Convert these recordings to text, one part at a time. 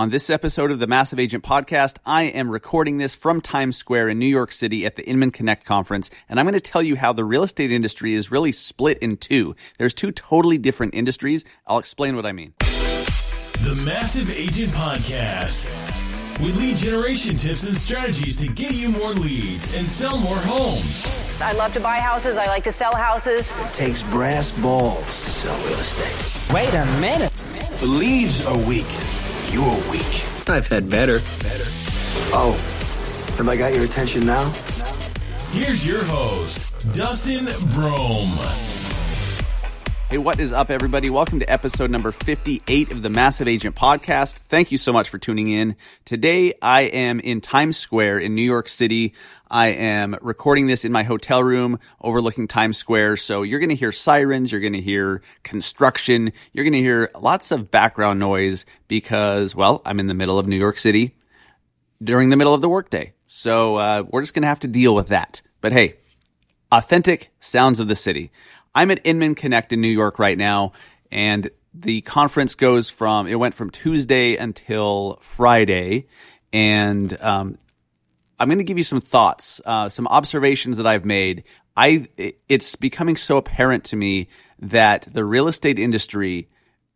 On this episode of the Massive Agent Podcast, I am recording this from Times Square in New York City at the Inman Connect conference, and I'm going to tell you how the real estate industry is really split in two. There's two totally different industries. I'll explain what I mean. The Massive Agent Podcast with lead generation tips and strategies to get you more leads and sell more homes. I love to buy houses. I like to sell houses. It takes brass balls to sell real estate. Wait a minute. The leads are weak. You're weak. I've had better. Better. Oh, have I got your attention now? Here's your host, Dustin Brohm. Hey, what is up, everybody? Welcome to episode number 58 of the Massive Agent Podcast. Thank you so much for tuning in. Today, I am in Times Square in New York City. I am recording this in my hotel room overlooking Times Square. So you're going to hear sirens. You're going to hear construction. You're going to hear lots of background noise because, well, I'm in the middle of New York City during the middle of the workday. So uh, we're just going to have to deal with that. But hey, authentic sounds of the city. I'm at Inman Connect in New York right now, and the conference goes from it went from Tuesday until Friday, and um, I'm going to give you some thoughts, uh, some observations that I've made. I it's becoming so apparent to me that the real estate industry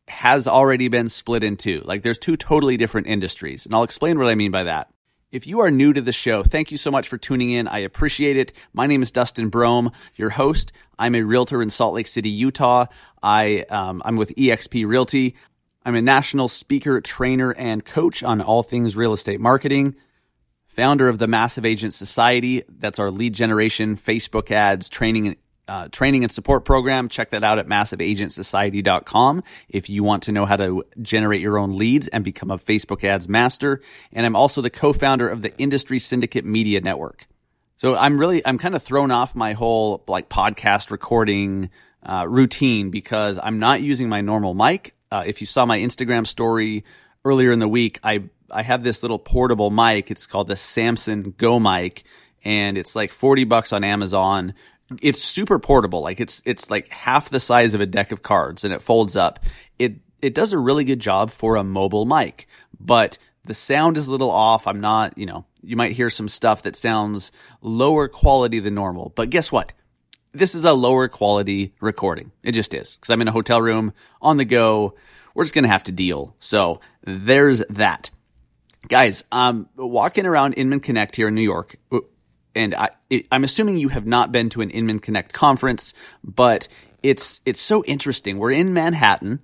has already been split in two. Like there's two totally different industries, and I'll explain what I mean by that. If you are new to the show, thank you so much for tuning in. I appreciate it. My name is Dustin Brohm, your host. I'm a realtor in Salt Lake City, Utah. I um, I'm with eXp Realty. I'm a national speaker, trainer, and coach on all things real estate marketing founder of the Massive Agent Society. That's our lead generation, Facebook ads, training, uh, training and support program. Check that out at massiveagentsociety.com if you want to know how to generate your own leads and become a Facebook ads master. And I'm also the co-founder of the Industry Syndicate Media Network. So I'm really, I'm kind of thrown off my whole like podcast recording uh, routine because I'm not using my normal mic. Uh, if you saw my Instagram story earlier in the week, I I have this little portable mic. It's called the Samson Go mic and it's like 40 bucks on Amazon. It's super portable. Like it's it's like half the size of a deck of cards and it folds up. It it does a really good job for a mobile mic, but the sound is a little off. I'm not, you know, you might hear some stuff that sounds lower quality than normal. But guess what? This is a lower quality recording. It just is because I'm in a hotel room on the go. We're just going to have to deal. So there's that guys, um, walking around Inman Connect here in New York, and I, am assuming you have not been to an Inman Connect conference, but it's it's so interesting. We're in Manhattan,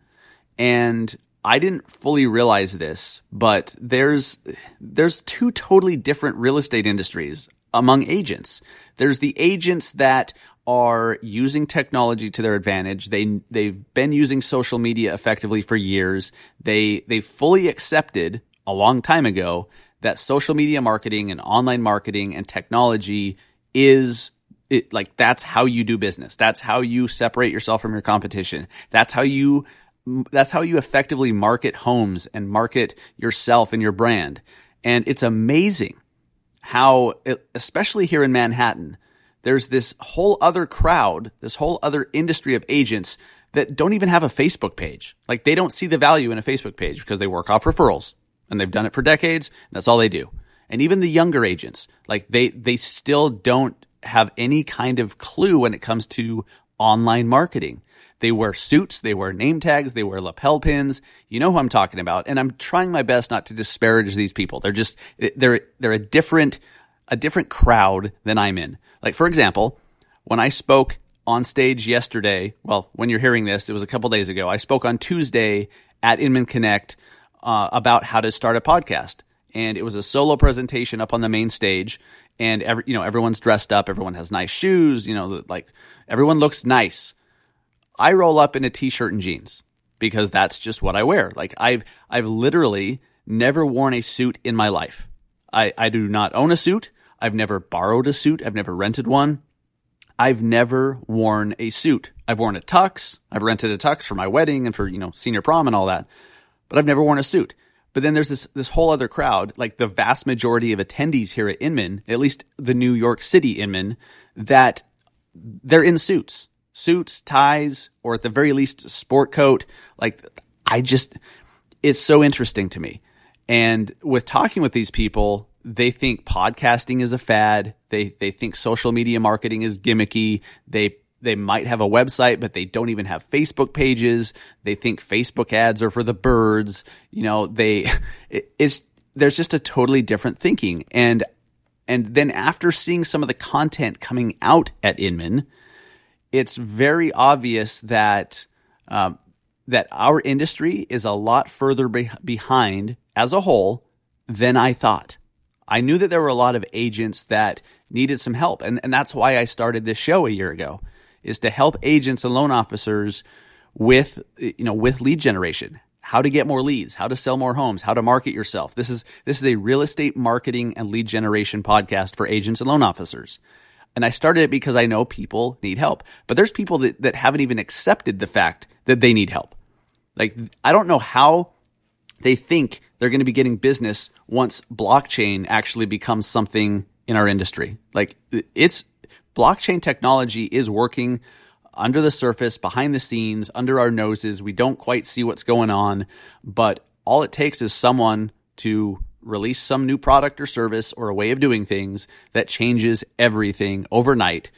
and I didn't fully realize this, but there's there's two totally different real estate industries among agents. There's the agents that are using technology to their advantage. They they've been using social media effectively for years. They they fully accepted a long time ago that social media marketing and online marketing and technology is it, like that's how you do business. That's how you separate yourself from your competition. That's how you that's how you effectively market homes and market yourself and your brand. And it's amazing how especially here in Manhattan there's this whole other crowd, this whole other industry of agents that don't even have a Facebook page. Like they don't see the value in a Facebook page because they work off referrals and they've done it for decades. that's all they do. And even the younger agents, like they, they still don't have any kind of clue when it comes to online marketing. They wear suits, they wear name tags, they wear lapel pins. You know who I'm talking about. And I'm trying my best not to disparage these people. They're just, they're, they're a different, a different crowd than I'm in. Like, for example, when I spoke on stage yesterday, well, when you're hearing this, it was a couple days ago. I spoke on Tuesday at Inman Connect uh, about how to start a podcast. And it was a solo presentation up on the main stage, and every you know everyone's dressed up, everyone has nice shoes, you know, like everyone looks nice. I roll up in a t-shirt and jeans because that's just what I wear. Like I've I've literally never worn a suit in my life. I, I do not own a suit. I've never borrowed a suit. I've never rented one. I've never worn a suit. I've worn a tux. I've rented a tux for my wedding and for, you know, senior prom and all that but I've never worn a suit. But then there's this this whole other crowd, like the vast majority of attendees here at Inman, at least the New York City Inman, that they're in suits, suits, ties, or at the very least sport coat. Like I just, it's so interesting to me. And with talking with these people, they think podcasting is a fad. They they think social media marketing is gimmicky. They they might have a website, but they don't even have Facebook pages. They think Facebook ads are for the birds. You know, they it, it's there's just a totally different thinking. And and then after seeing some of the content coming out at Inman, it's very obvious that um, that our industry is a lot further be- behind as a whole than I thought. I knew that there were a lot of agents that needed some help. And, and that's why I started this show a year ago is to help agents and loan officers with, you know, with lead generation, how to get more leads, how to sell more homes, how to market yourself. This is, this is a real estate marketing and lead generation podcast for agents and loan officers. And I started it because I know people need help, but there's people that, that haven't even accepted the fact that they need help. Like, I don't know how they think they're going to be getting business once blockchain actually becomes something in our industry. Like it's blockchain technology is working under the surface, behind the scenes, under our noses. We don't quite see what's going on, but all it takes is someone to release some new product or service or a way of doing things that changes everything overnight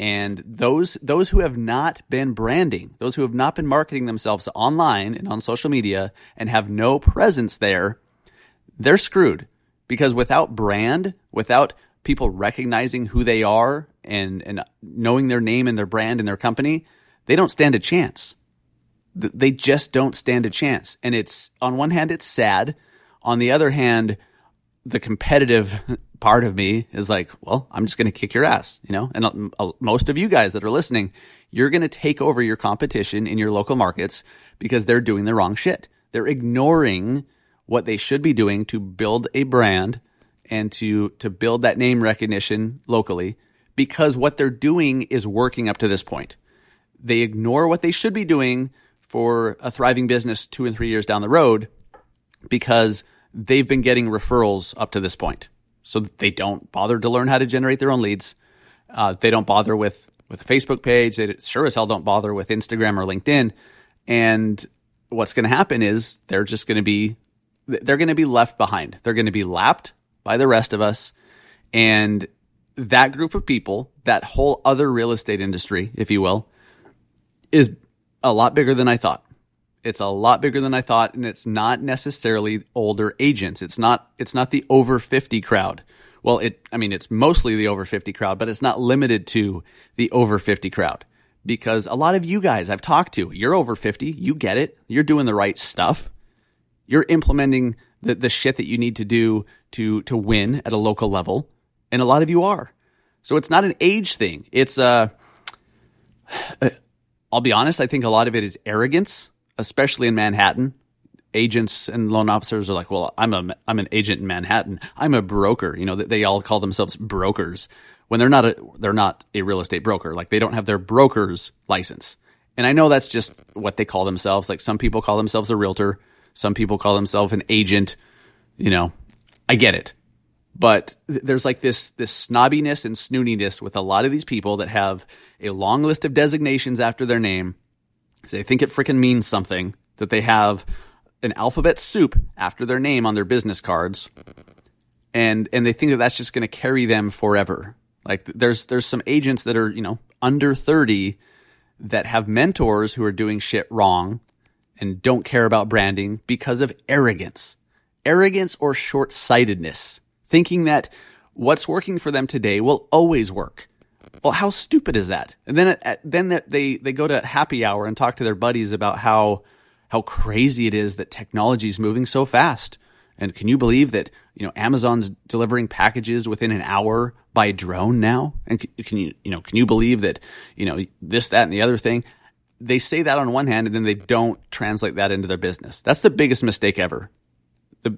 and those those who have not been branding, those who have not been marketing themselves online and on social media and have no presence there, they're screwed. Because without brand, without people recognizing who they are and and knowing their name and their brand and their company, they don't stand a chance. They just don't stand a chance. And it's on one hand it's sad, on the other hand the competitive part of me is like, well, I'm just going to kick your ass, you know? And uh, most of you guys that are listening, you're going to take over your competition in your local markets because they're doing the wrong shit. They're ignoring what they should be doing to build a brand and to to build that name recognition locally because what they're doing is working up to this point. They ignore what they should be doing for a thriving business 2 and 3 years down the road because they've been getting referrals up to this point so they don't bother to learn how to generate their own leads. Uh, they don't bother with with a Facebook page. They sure as hell don't bother with Instagram or LinkedIn. And what's going to happen is they're just going to be they're going to be left behind. They're going to be lapped by the rest of us. And that group of people, that whole other real estate industry, if you will, is a lot bigger than I thought. It's a lot bigger than I thought, and it's not necessarily older agents. It's not it's not the over 50 crowd. Well, it I mean it's mostly the over 50 crowd, but it's not limited to the over 50 crowd. Because a lot of you guys I've talked to, you're over 50, you get it. You're doing the right stuff. You're implementing the, the shit that you need to do to to win at a local level. And a lot of you are. So it's not an age thing. It's uh, uh I'll be honest, I think a lot of it is arrogance especially in Manhattan, agents and loan officers are like, well, I'm a, I'm an agent in Manhattan. I'm a broker. You know, they all call themselves brokers when they're not a, they're not a real estate broker. Like they don't have their broker's license. And I know that's just what they call themselves. Like some people call themselves a realtor. Some people call themselves an agent. You know, I get it. But there's like this, this snobbiness and snootiness with a lot of these people that have a long list of designations after their name they think it freaking means something that they have an alphabet soup after their name on their business cards, and and they think that that's just going to carry them forever. Like there's there's some agents that are you know under thirty that have mentors who are doing shit wrong and don't care about branding because of arrogance, arrogance or short sightedness, thinking that what's working for them today will always work. Well, how stupid is that? And then uh, then they they go to happy hour and talk to their buddies about how how crazy it is that technology is moving so fast. And can you believe that you know Amazon's delivering packages within an hour by drone now? And can you you know can you believe that you know this that and the other thing? They say that on one hand, and then they don't translate that into their business. That's the biggest mistake ever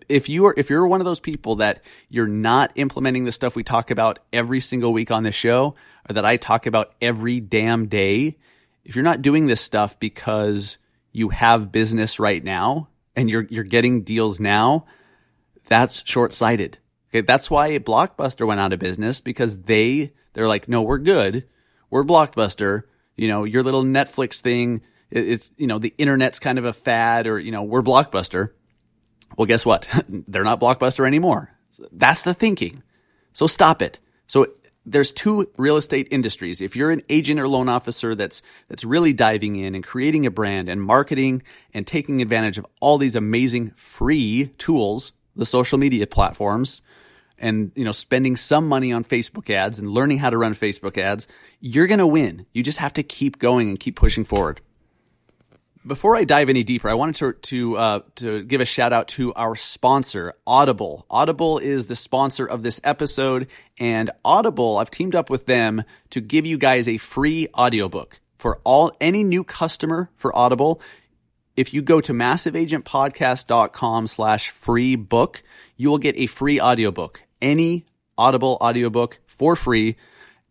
if you are if you're one of those people that you're not implementing the stuff we talk about every single week on this show or that I talk about every damn day, if you're not doing this stuff because you have business right now and you're you're getting deals now, that's short-sighted. Okay, that's why Blockbuster went out of business because they they're like, "No, we're good. We're Blockbuster. You know, your little Netflix thing, it's you know, the internet's kind of a fad or, you know, we're Blockbuster." Well, guess what? They're not Blockbuster anymore. That's the thinking. So stop it. So there's two real estate industries. If you're an agent or loan officer that's that's really diving in and creating a brand and marketing and taking advantage of all these amazing free tools, the social media platforms, and you know spending some money on Facebook ads and learning how to run Facebook ads, you're going to win. You just have to keep going and keep pushing forward. Before I dive any deeper, I wanted to to uh, to give a shout out to our sponsor, Audible. Audible is the sponsor of this episode, and Audible, I've teamed up with them to give you guys a free audiobook for all any new customer for Audible. If you go to massiveagentpodcast.com slash free book, you will get a free audiobook. Any Audible audiobook for free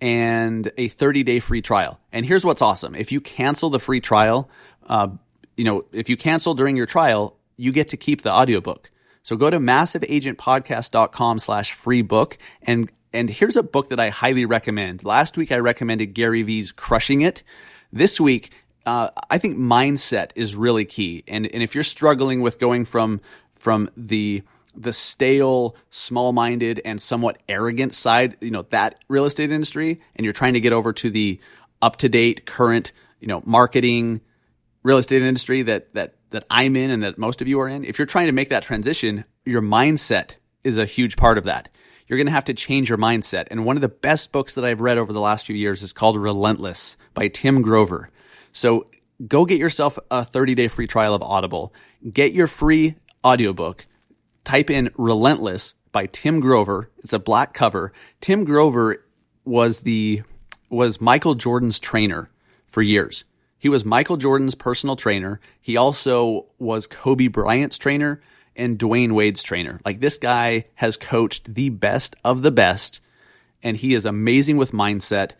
and a 30 day free trial. And here's what's awesome. If you cancel the free trial, uh, you know, if you cancel during your trial, you get to keep the audiobook. So go to massiveagentpodcast.com slash free book. And, and here's a book that I highly recommend. Last week, I recommended Gary Vee's Crushing It. This week, uh, I think mindset is really key. And, and if you're struggling with going from, from the, the stale, small-minded, and somewhat arrogant side, you know, that real estate industry, and you're trying to get over to the up-to-date, current, you know, marketing, real estate industry that that that I'm in and that most of you are in, if you're trying to make that transition, your mindset is a huge part of that. You're going to have to change your mindset. And one of the best books that I've read over the last few years is called Relentless by Tim Grover. So go get yourself a 30 day free trial of Audible. Get your free audiobook. Type in Relentless by Tim Grover. It's a black cover. Tim Grover was the was Michael Jordan's trainer for years. He was Michael Jordan's personal trainer. He also was Kobe Bryant's trainer and Dwyane Wade's trainer. Like this guy has coached the best of the best, and he is amazing with mindset.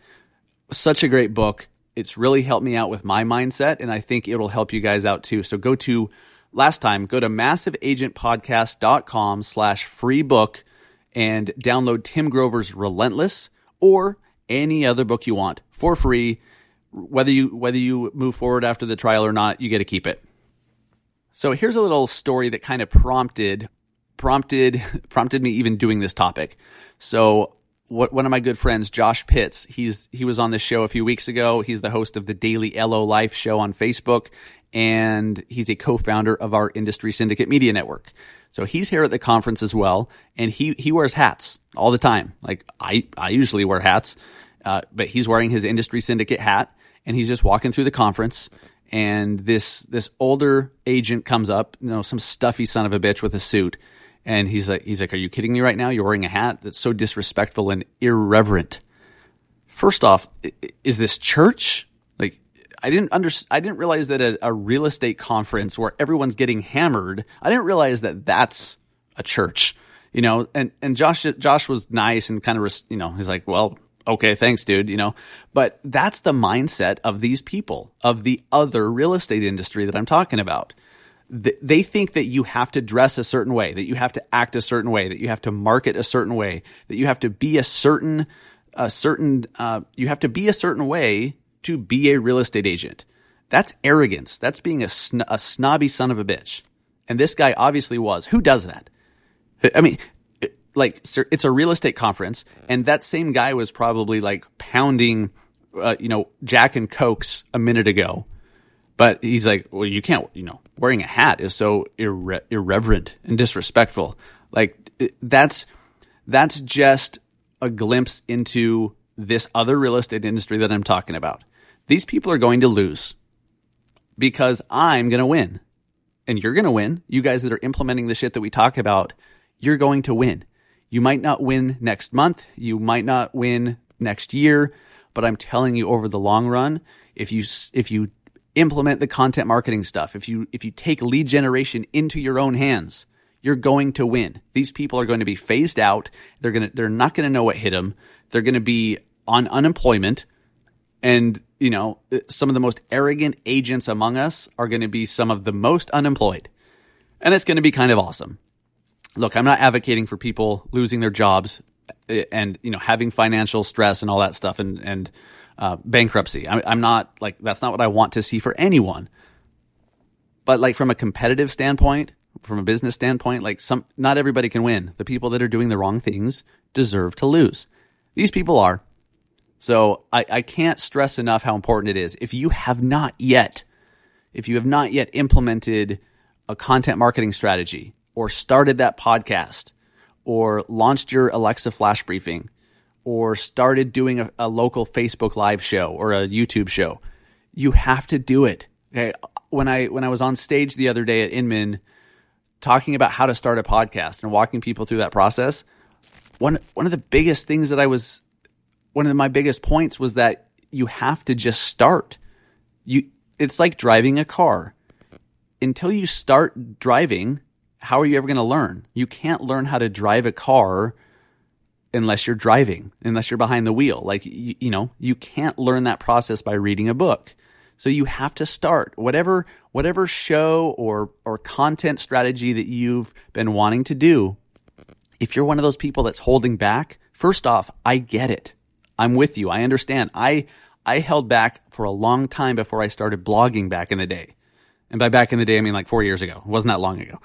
Such a great book. It's really helped me out with my mindset, and I think it'll help you guys out too. So go to last time, go to massiveagentpodcast.com slash free book and download Tim Grover's Relentless or any other book you want for free whether you whether you move forward after the trial or not, you get to keep it. So here's a little story that kind of prompted prompted prompted me even doing this topic. So what, one of my good friends, Josh Pitts, he's he was on this show a few weeks ago. He's the host of the Daily LO Life show on Facebook, and he's a co-founder of our Industry Syndicate Media Network. So he's here at the conference as well, and he he wears hats all the time. Like I I usually wear hats, uh, but he's wearing his Industry Syndicate hat and he's just walking through the conference and this this older agent comes up, you know, some stuffy son of a bitch with a suit, and he's like, he's like, "Are you kidding me right now? You're wearing a hat that's so disrespectful and irreverent." First off, is this church? Like, I didn't under, I didn't realize that a, a real estate conference where everyone's getting hammered. I didn't realize that that's a church, you know. And and Josh Josh was nice and kind of you know he's like, well, okay, thanks, dude, you know. But that's the mindset of these people, of the other real estate industry that I'm talking about. They think that you have to dress a certain way, that you have to act a certain way, that you have to market a certain way, that you have to be a certain, a certain, uh, you have to be a certain way to be a real estate agent. That's arrogance. That's being a, sn- a snobby son of a bitch. And this guy obviously was. Who does that? I mean, like it's a real estate conference, and that same guy was probably like pounding, uh, you know, Jack and Cokes a minute ago. But he's like, well, you can't, you know, wearing a hat is so irre- irreverent and disrespectful. Like that's that's just a glimpse into this other real estate industry that I'm talking about. These people are going to lose because I'm going to win. And you're going to win. You guys that are implementing the shit that we talk about, you're going to win. You might not win next month. You might not win next year, but I'm telling you over the long run, if you, if you implement the content marketing stuff, if you, if you take lead generation into your own hands, you're going to win. These people are going to be phased out. They're going to, they're not going to know what hit them. They're going to be on unemployment. And, you know, some of the most arrogant agents among us are going to be some of the most unemployed. And it's going to be kind of awesome look, I'm not advocating for people losing their jobs eh, and you know having financial stress and all that stuff and and uh, bankruptcy. I, I'm not like that's not what I want to see for anyone. But like from a competitive standpoint, from a business standpoint, like some, not everybody can win. The people that are doing the wrong things deserve to lose. These people are. So I, I can't stress enough how important it is. If you have not yet, if you have not yet implemented a content marketing strategy or started that podcast or launched your Alexa flash briefing or started doing a, a local Facebook live show or a YouTube show, you have to do it. Okay. When I, when I was on stage the other day at Inman talking about how to start a podcast and walking people through that process, one, one of the biggest things that I was, one of my biggest points was that you have to just start. You, it's like driving a car. Until you start driving, how are you ever going to learn? You can't learn how to drive a car unless you're driving, unless you're behind the wheel. Like, you, you, know, you can't learn that process by reading a book. So you have to start whatever, whatever show or, or content strategy that you've been wanting to do. If you're one of those people that's holding back, first off, I get it. I'm with you. I understand. I, I held back for a long time before I started blogging back in the day. And by back in the day, I mean like four years ago. It wasn't that long ago.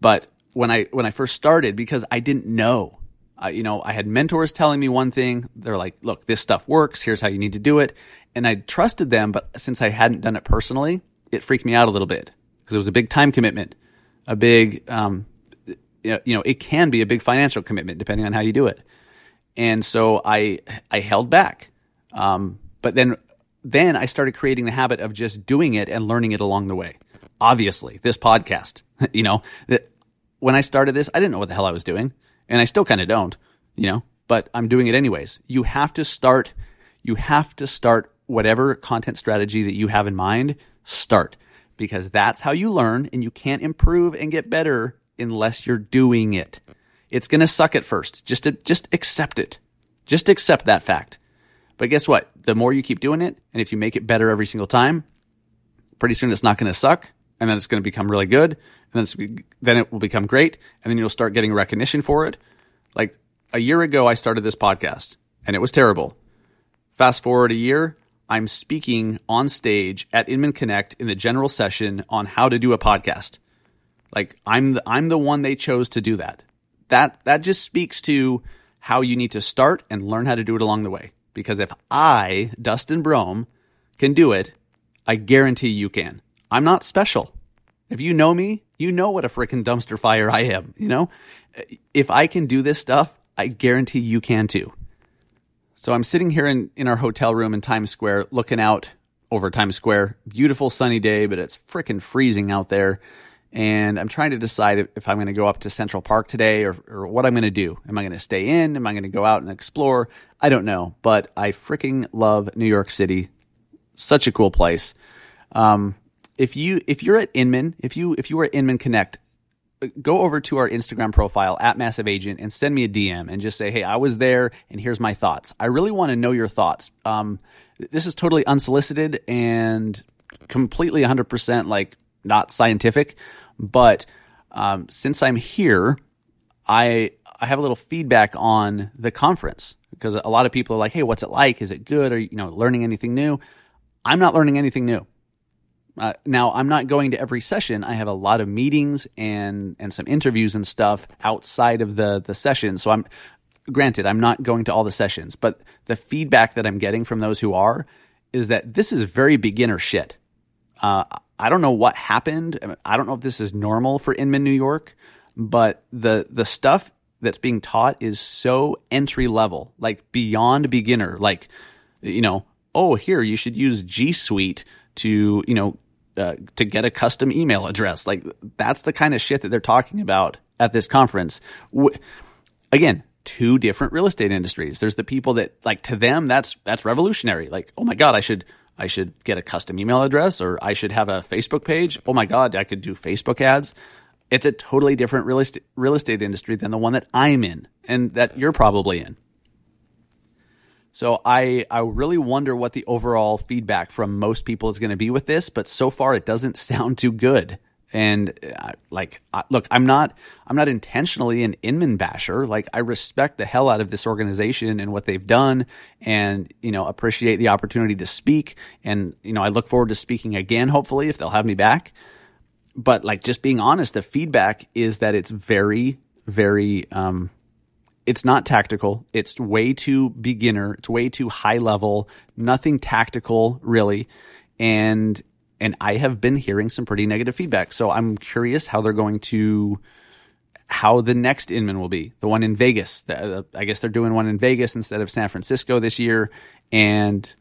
But when I, when I first started, because I didn't know, uh, you know, I had mentors telling me one thing. They're like, look, this stuff works. Here's how you need to do it. And I trusted them. But since I hadn't done it personally, it freaked me out a little bit because it was a big time commitment, a big, um, you know, it can be a big financial commitment depending on how you do it. And so I, I held back. Um, but then, then I started creating the habit of just doing it and learning it along the way. Obviously, this podcast, you know, that when I started this, I didn't know what the hell I was doing, and I still kind of don't, you know, but I'm doing it anyways. You have to start, you have to start whatever content strategy that you have in mind, start because that's how you learn and you can't improve and get better unless you're doing it. It's going to suck at first. Just to, just accept it. Just accept that fact. But guess what? The more you keep doing it, and if you make it better every single time, pretty soon it's not going to suck, and then it's going to become really good, and then then it will become great, and then you'll start getting recognition for it. Like a year ago, I started this podcast, and it was terrible. Fast forward a year, I'm speaking on stage at Inman Connect in the general session on how to do a podcast. Like I'm the, I'm the one they chose to do that. That that just speaks to how you need to start and learn how to do it along the way. Because if I, Dustin Brohm, can do it, I guarantee you can. I'm not special. If you know me, you know what a freaking dumpster fire I am. You know, if I can do this stuff, I guarantee you can too. So I'm sitting here in, in our hotel room in Times Square looking out over Times Square. Beautiful sunny day, but it's freaking freezing out there and I'm trying to decide if I'm going to go up to Central Park today or, or what I'm going to do. Am I going to stay in? Am I going to go out and explore? I don't know, but I freaking love New York City. Such a cool place. Um, if you if you're at Inman, if you if you are at Inman Connect, go over to our Instagram profile at Massive Agent and send me a DM and just say, "Hey, I was there, and here's my thoughts." I really want to know your thoughts. Um, this is totally unsolicited and completely 100% like not scientific. But um, since I'm here, I I have a little feedback on the conference because a lot of people are like, "Hey, what's it like? Is it good? Are you know learning anything new?" I'm not learning anything new. Uh, now I'm not going to every session. I have a lot of meetings and and some interviews and stuff outside of the the session. So I'm granted I'm not going to all the sessions, but the feedback that I'm getting from those who are is that this is very beginner shit. Uh, I don't know what happened. I don't know if this is normal for Inman, New York, but the the stuff that's being taught is so entry level, like beyond beginner. Like, you know, oh, here you should use G Suite to, you know, uh, to get a custom email address. Like that's the kind of shit that they're talking about at this conference. W- again, two different real estate industries. There's the people that like to them that's that's revolutionary. Like, oh my god, I should I should get a custom email address or I should have a Facebook page. Oh my God, I could do Facebook ads. It's a totally different real estate, real estate industry than the one that I'm in and that you're probably in. So I, I really wonder what the overall feedback from most people is going to be with this, but so far it doesn't sound too good. And uh, like, look, I'm not, I'm not intentionally an Inman basher. Like, I respect the hell out of this organization and what they've done, and you know, appreciate the opportunity to speak. And you know, I look forward to speaking again, hopefully, if they'll have me back. but like just being honest, the feedback is that it's very, very, um, it's not tactical. It's way too beginner. It's way too high level. Nothing tactical really. And, and I have been hearing some pretty negative feedback. So I'm curious how they're going to, how the next Inman will be. The one in Vegas. The, I guess they're doing one in Vegas instead of San Francisco this year. And,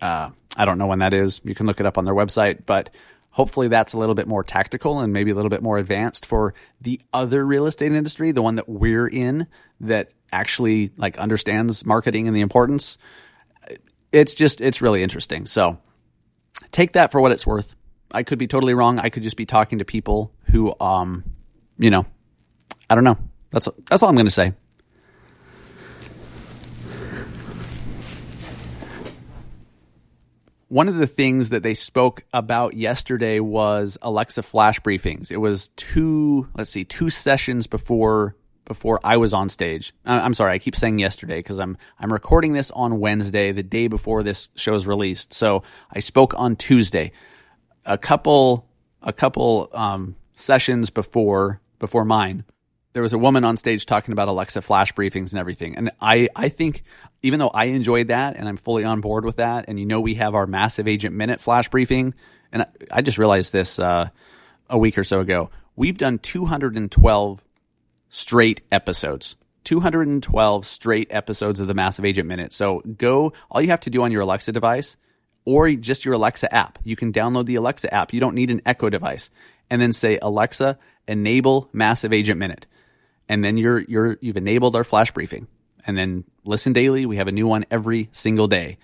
uh, I don't know when that is. You can look it up on their website, but hopefully that's a little bit more tactical and maybe a little bit more advanced for the other real estate industry, the one that we're in that actually like understands marketing and the importance. It's just it's really interesting. So take that for what it's worth. I could be totally wrong. I could just be talking to people who um you know, I don't know. That's that's all I'm going to say. One of the things that they spoke about yesterday was Alexa flash briefings. It was two, let's see, two sessions before before I was on stage. I'm sorry, I keep saying yesterday because I'm I'm recording this on Wednesday, the day before this show is released. So I spoke on Tuesday. A couple a couple um, sessions before before mine, there was a woman on stage talking about Alexa flash briefings and everything. And I, I think even though I enjoyed that and I'm fully on board with that, and you know, we have our massive agent minute flash briefing. And I, just realized this uh, a week or so ago. We've done 212 straight episodes. 212 straight episodes of the Massive Agent Minute. So go, all you have to do on your Alexa device or just your Alexa app. You can download the Alexa app. You don't need an Echo device. And then say, Alexa, enable Massive Agent Minute and then you're you're you've enabled our flash briefing and then listen daily. We have a new one every single day.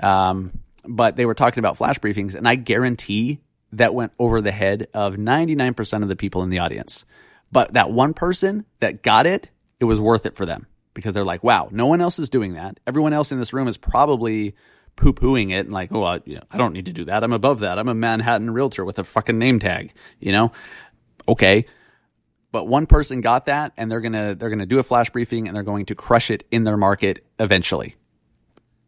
Um, but they were talking about flash briefings and i guarantee that went over the head of 99% of the people in the audience. But that one person that got it it was worth it for them because they're like wow no one else is doing that. Everyone else in this room is probably poo-pooing it and like oh I, you know, I don't need to do that. I'm above that. I'm a manhattan realtor with a fucking name tag you know? Okay but one person got that and they're going to they're going to do a flash briefing and they're going to crush it in their market eventually.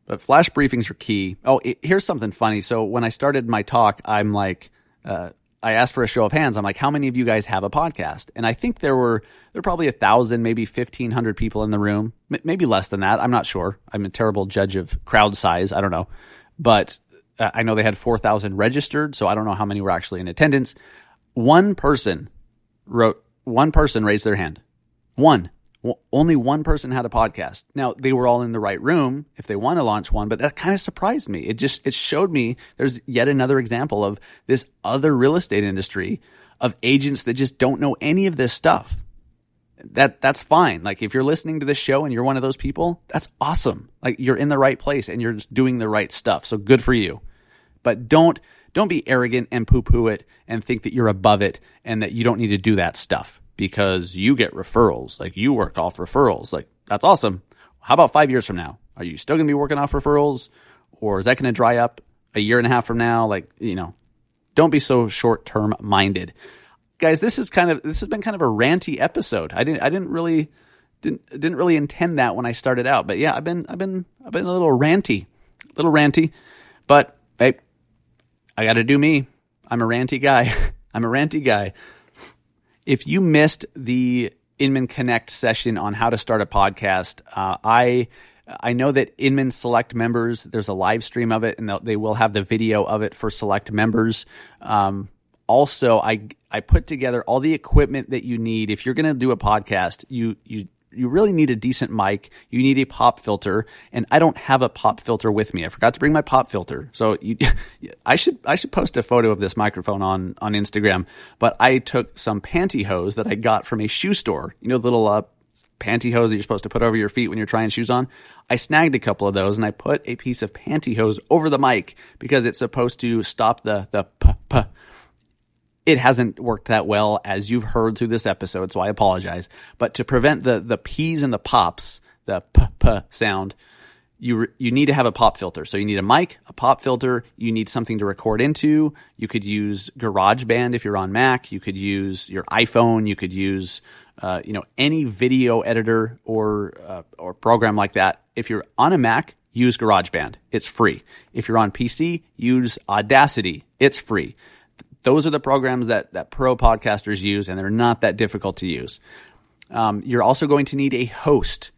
But flash briefings are key. Oh it, here's something funny. So when i started my talk i'm like uh, i asked for a show of hands. I'm like how many of you guys have a podcast? And i think there were there were probably a thousand maybe 1500 people in the room. M- maybe less than that. I'm not sure. I'm a terrible judge of crowd size. I don't know. But uh, i know they had 4000 registered so i don't know how many were actually in attendance. One person wrote one person raised their hand. One. Only one person had a podcast. Now they were all in the right room if they want to launch one, but that kind of surprised me. It just it showed me there's yet another example of this other real estate industry of agents that just don't know any of this stuff. That that's fine. Like if you're listening to this show and you're one of those people, that's awesome. Like you're in the right place and you're just doing the right stuff. So good for you. But don't don't be arrogant and poo poo it and think that you're above it and that you don't need to do that stuff because you get referrals. Like you work off referrals. Like that's awesome. How about five years from now? Are you still going to be working off referrals or is that going to dry up a year and a half from now? Like, you know, don't be so short term minded. Guys, this is kind of, this has been kind of a ranty episode. I didn't, I didn't really, didn't, didn't really intend that when I started out, but yeah, I've been, I've been, I've been a little ranty, a little ranty, but hey, I got to do me. I'm a ranty guy. I'm a ranty guy. If you missed the Inman Connect session on how to start a podcast, uh, I I know that Inman Select members, there's a live stream of it, and they will have the video of it for select members. Um, also, I I put together all the equipment that you need if you're going to do a podcast. You you you really need a decent mic. You need a pop filter, and I don't have a pop filter with me. I forgot to bring my pop filter, so you, I should I should post a photo of this microphone on on Instagram. But I took some pantyhose that I got from a shoe store. You know, the little uh, pantyhose that you're supposed to put over your feet when you're trying shoes on. I snagged a couple of those, and I put a piece of pantyhose over the mic because it's supposed to stop the the p p it hasn't worked that well as you've heard through this episode, so I apologize. But to prevent the the p's and the pops, the p p sound, you you need to have a pop filter. So you need a mic, a pop filter. You need something to record into. You could use GarageBand if you're on Mac. You could use your iPhone. You could use uh, you know any video editor or uh, or program like that. If you're on a Mac, use GarageBand. It's free. If you're on PC, use Audacity. It's free those are the programs that, that pro podcasters use, and they're not that difficult to use. Um, you're also going to need a host,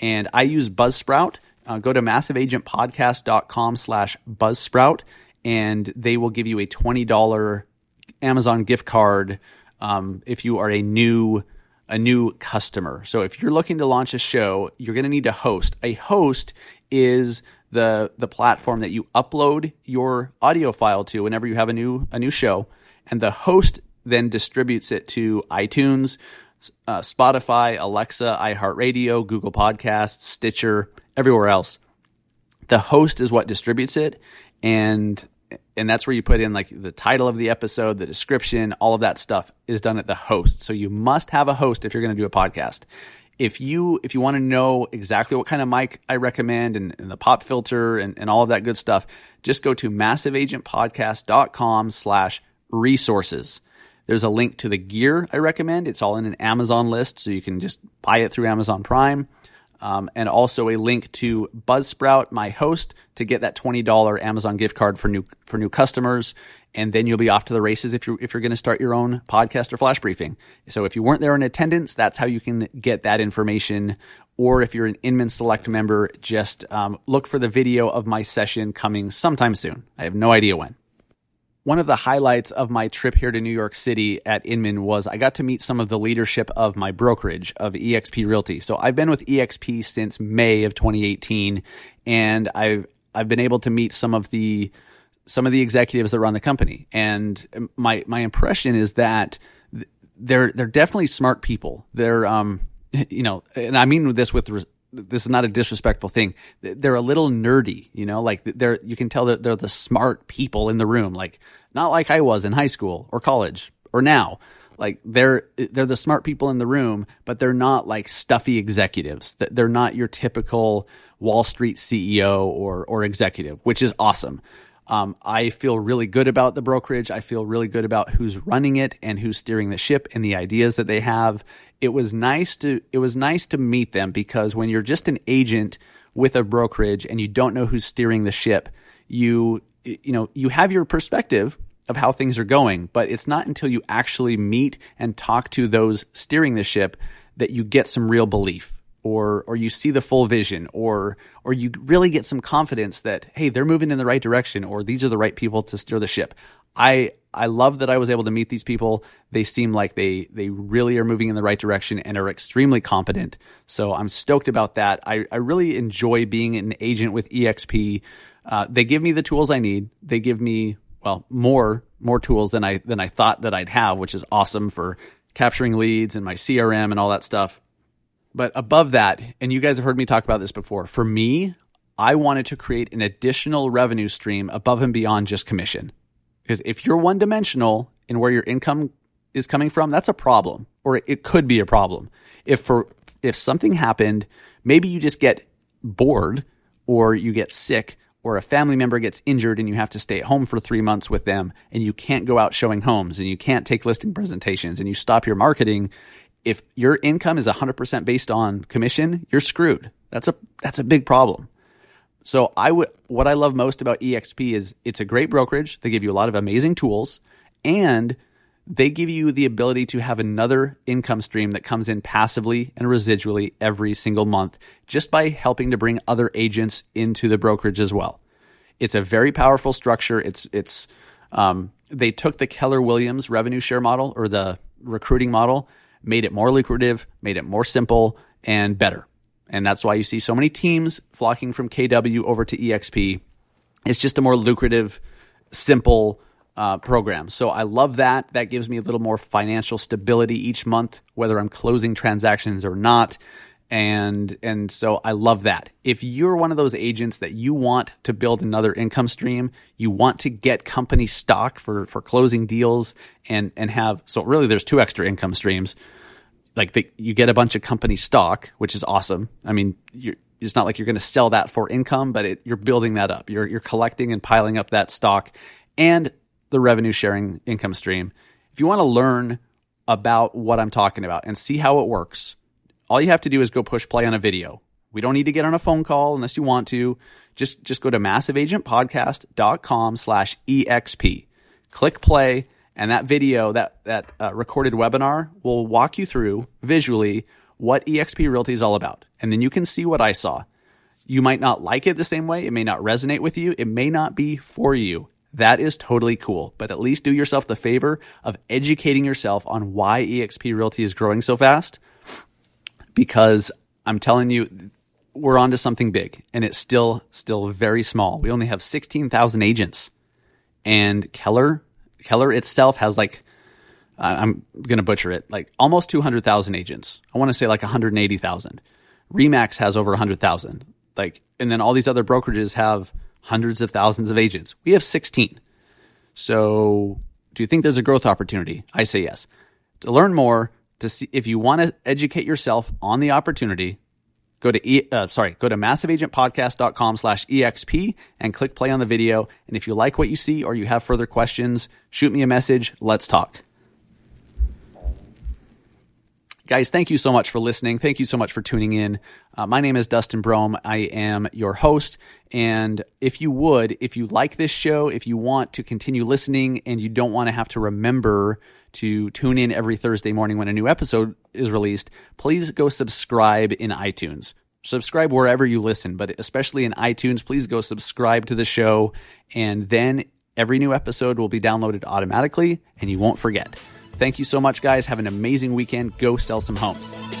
and I use Buzzsprout. Uh, go to massiveagentpodcast.com slash buzzsprout, and they will give you a $20 Amazon gift card um, if you are a new a new customer. So if you're looking to launch a show, you're going to need a host. A host is the the platform that you upload your audio file to whenever you have a new a new show, and the host then distributes it to iTunes, uh, Spotify, Alexa, iHeartRadio, Google Podcasts, Stitcher, everywhere else. The host is what distributes it, and and that's where you put in like the title of the episode, the description, all of that stuff is done at the host. So you must have a host if you're going to do a podcast. If you if you want to know exactly what kind of mic I recommend and, and the pop filter and, and all of that good stuff, just go to massiveagentpodcast.com slash resources. There's a link to the gear I recommend. It's all in an Amazon list, so you can just buy it through Amazon Prime um, and also a link to Buzzsprout, my host, to get that twenty dollar Amazon gift card for new for new customers. And then you'll be off to the races if you're if you're going to start your own podcast or flash briefing. So if you weren't there in attendance, that's how you can get that information. Or if you're an Inman Select member, just um, look for the video of my session coming sometime soon. I have no idea when one of the highlights of my trip here to New York City at Inman was I got to meet some of the leadership of my brokerage of eXp Realty. So I've been with eXp since May of 2018 and I've I've been able to meet some of the some of the executives that run the company. And my my impression is that they're they're definitely smart people. They're um you know, and I mean this with this is not a disrespectful thing. They're a little nerdy, you know, like they're, you can tell that they're the smart people in the room, like not like I was in high school or college or now. Like they're, they're the smart people in the room, but they're not like stuffy executives. They're not your typical Wall Street CEO or, or executive, which is awesome. Um, I feel really good about the brokerage. I feel really good about who's running it and who's steering the ship and the ideas that they have. It was nice to it was nice to meet them because when you're just an agent with a brokerage and you don't know who's steering the ship, you you know you have your perspective of how things are going, but it's not until you actually meet and talk to those steering the ship that you get some real belief or or you see the full vision or or you really get some confidence that hey they're moving in the right direction or these are the right people to steer the ship. I i love that i was able to meet these people. They seem like they they really are moving in the right direction and are extremely competent. So i'm stoked about that. I, I really enjoy being an agent with exp uh, they give me the tools i need. They give me well more more tools than i than i thought that i'd have which is awesome for capturing leads and my crm and all that stuff but above that, and you guys have heard me talk about this before, for me, I wanted to create an additional revenue stream above and beyond just commission. Because if you're one dimensional in where your income is coming from, that's a problem, or it could be a problem. If for if something happened, maybe you just get bored, or you get sick, or a family member gets injured and you have to stay at home for three months with them, and you can't go out showing homes, and you can't take listing presentations, and you stop your marketing, if your income is 100% based on commission, you're screwed. That's a that's a big problem. So I would what I love most about EXP is it's a great brokerage. They give you a lot of amazing tools and they give you the ability to have another income stream that comes in passively and residually every single month just by helping to bring other agents into the brokerage as well. It's a very powerful structure. It's it's um, they took the Keller Williams revenue share model or the recruiting model made it more lucrative, made it more simple and better. And that's why you see so many teams flocking from KW over to EXP. It's just a more lucrative, simple uh, program. So I love that. That gives me a little more financial stability each month, whether I'm closing transactions or not. And and so I love that. If you're one of those agents that you want to build another income stream, you want to get company stock for for closing deals and and have so really there's two extra income streams. Like the, you get a bunch of company stock, which is awesome. I mean, it's not like you're going to sell that for income, but it, you're building that up. You're you're collecting and piling up that stock and the revenue sharing income stream. If you want to learn about what I'm talking about and see how it works, all you have to do is go push play on a video. We don't need to get on a phone call unless you want to. Just, just go to massiveagentpodcast.com slash EXP. Click play And that video, that that uh, recorded webinar, will walk you through visually what EXP Realty is all about, and then you can see what I saw. You might not like it the same way. It may not resonate with you. It may not be for you. That is totally cool. But at least do yourself the favor of educating yourself on why EXP Realty is growing so fast. Because I'm telling you, we're onto something big and it's still, still very small. We only have 16,000 agents and Keller, Keller itself has like, I'm to butcher it, like almost 200,000 agents. I want to say like 180,000. Remax has over 100,000. Like, and then all these other brokerages have hundreds of thousands of agents. We have 16. So, do you think there's a growth opportunity? I say yes. To learn more, to see if you want to educate yourself on the opportunity, go to e, uh, sorry, go to massiveagentpodcast.com slash exp and click play on the video. And if you like what you see or you have further questions, shoot me a message. Let's talk. Guys, thank you so much for listening. Thank you so much for tuning in. Uh, my name is Dustin Brohm. I am your host. And if you would, if you like this show, if you want to continue listening and you don't want to have to remember to tune in every Thursday morning when a new episode is released, please go subscribe in iTunes. Subscribe wherever you listen, but especially in iTunes, please go subscribe to the show. And then every new episode will be downloaded automatically and you won't forget. Thank you so much, guys. Have an amazing weekend. Go sell some homes.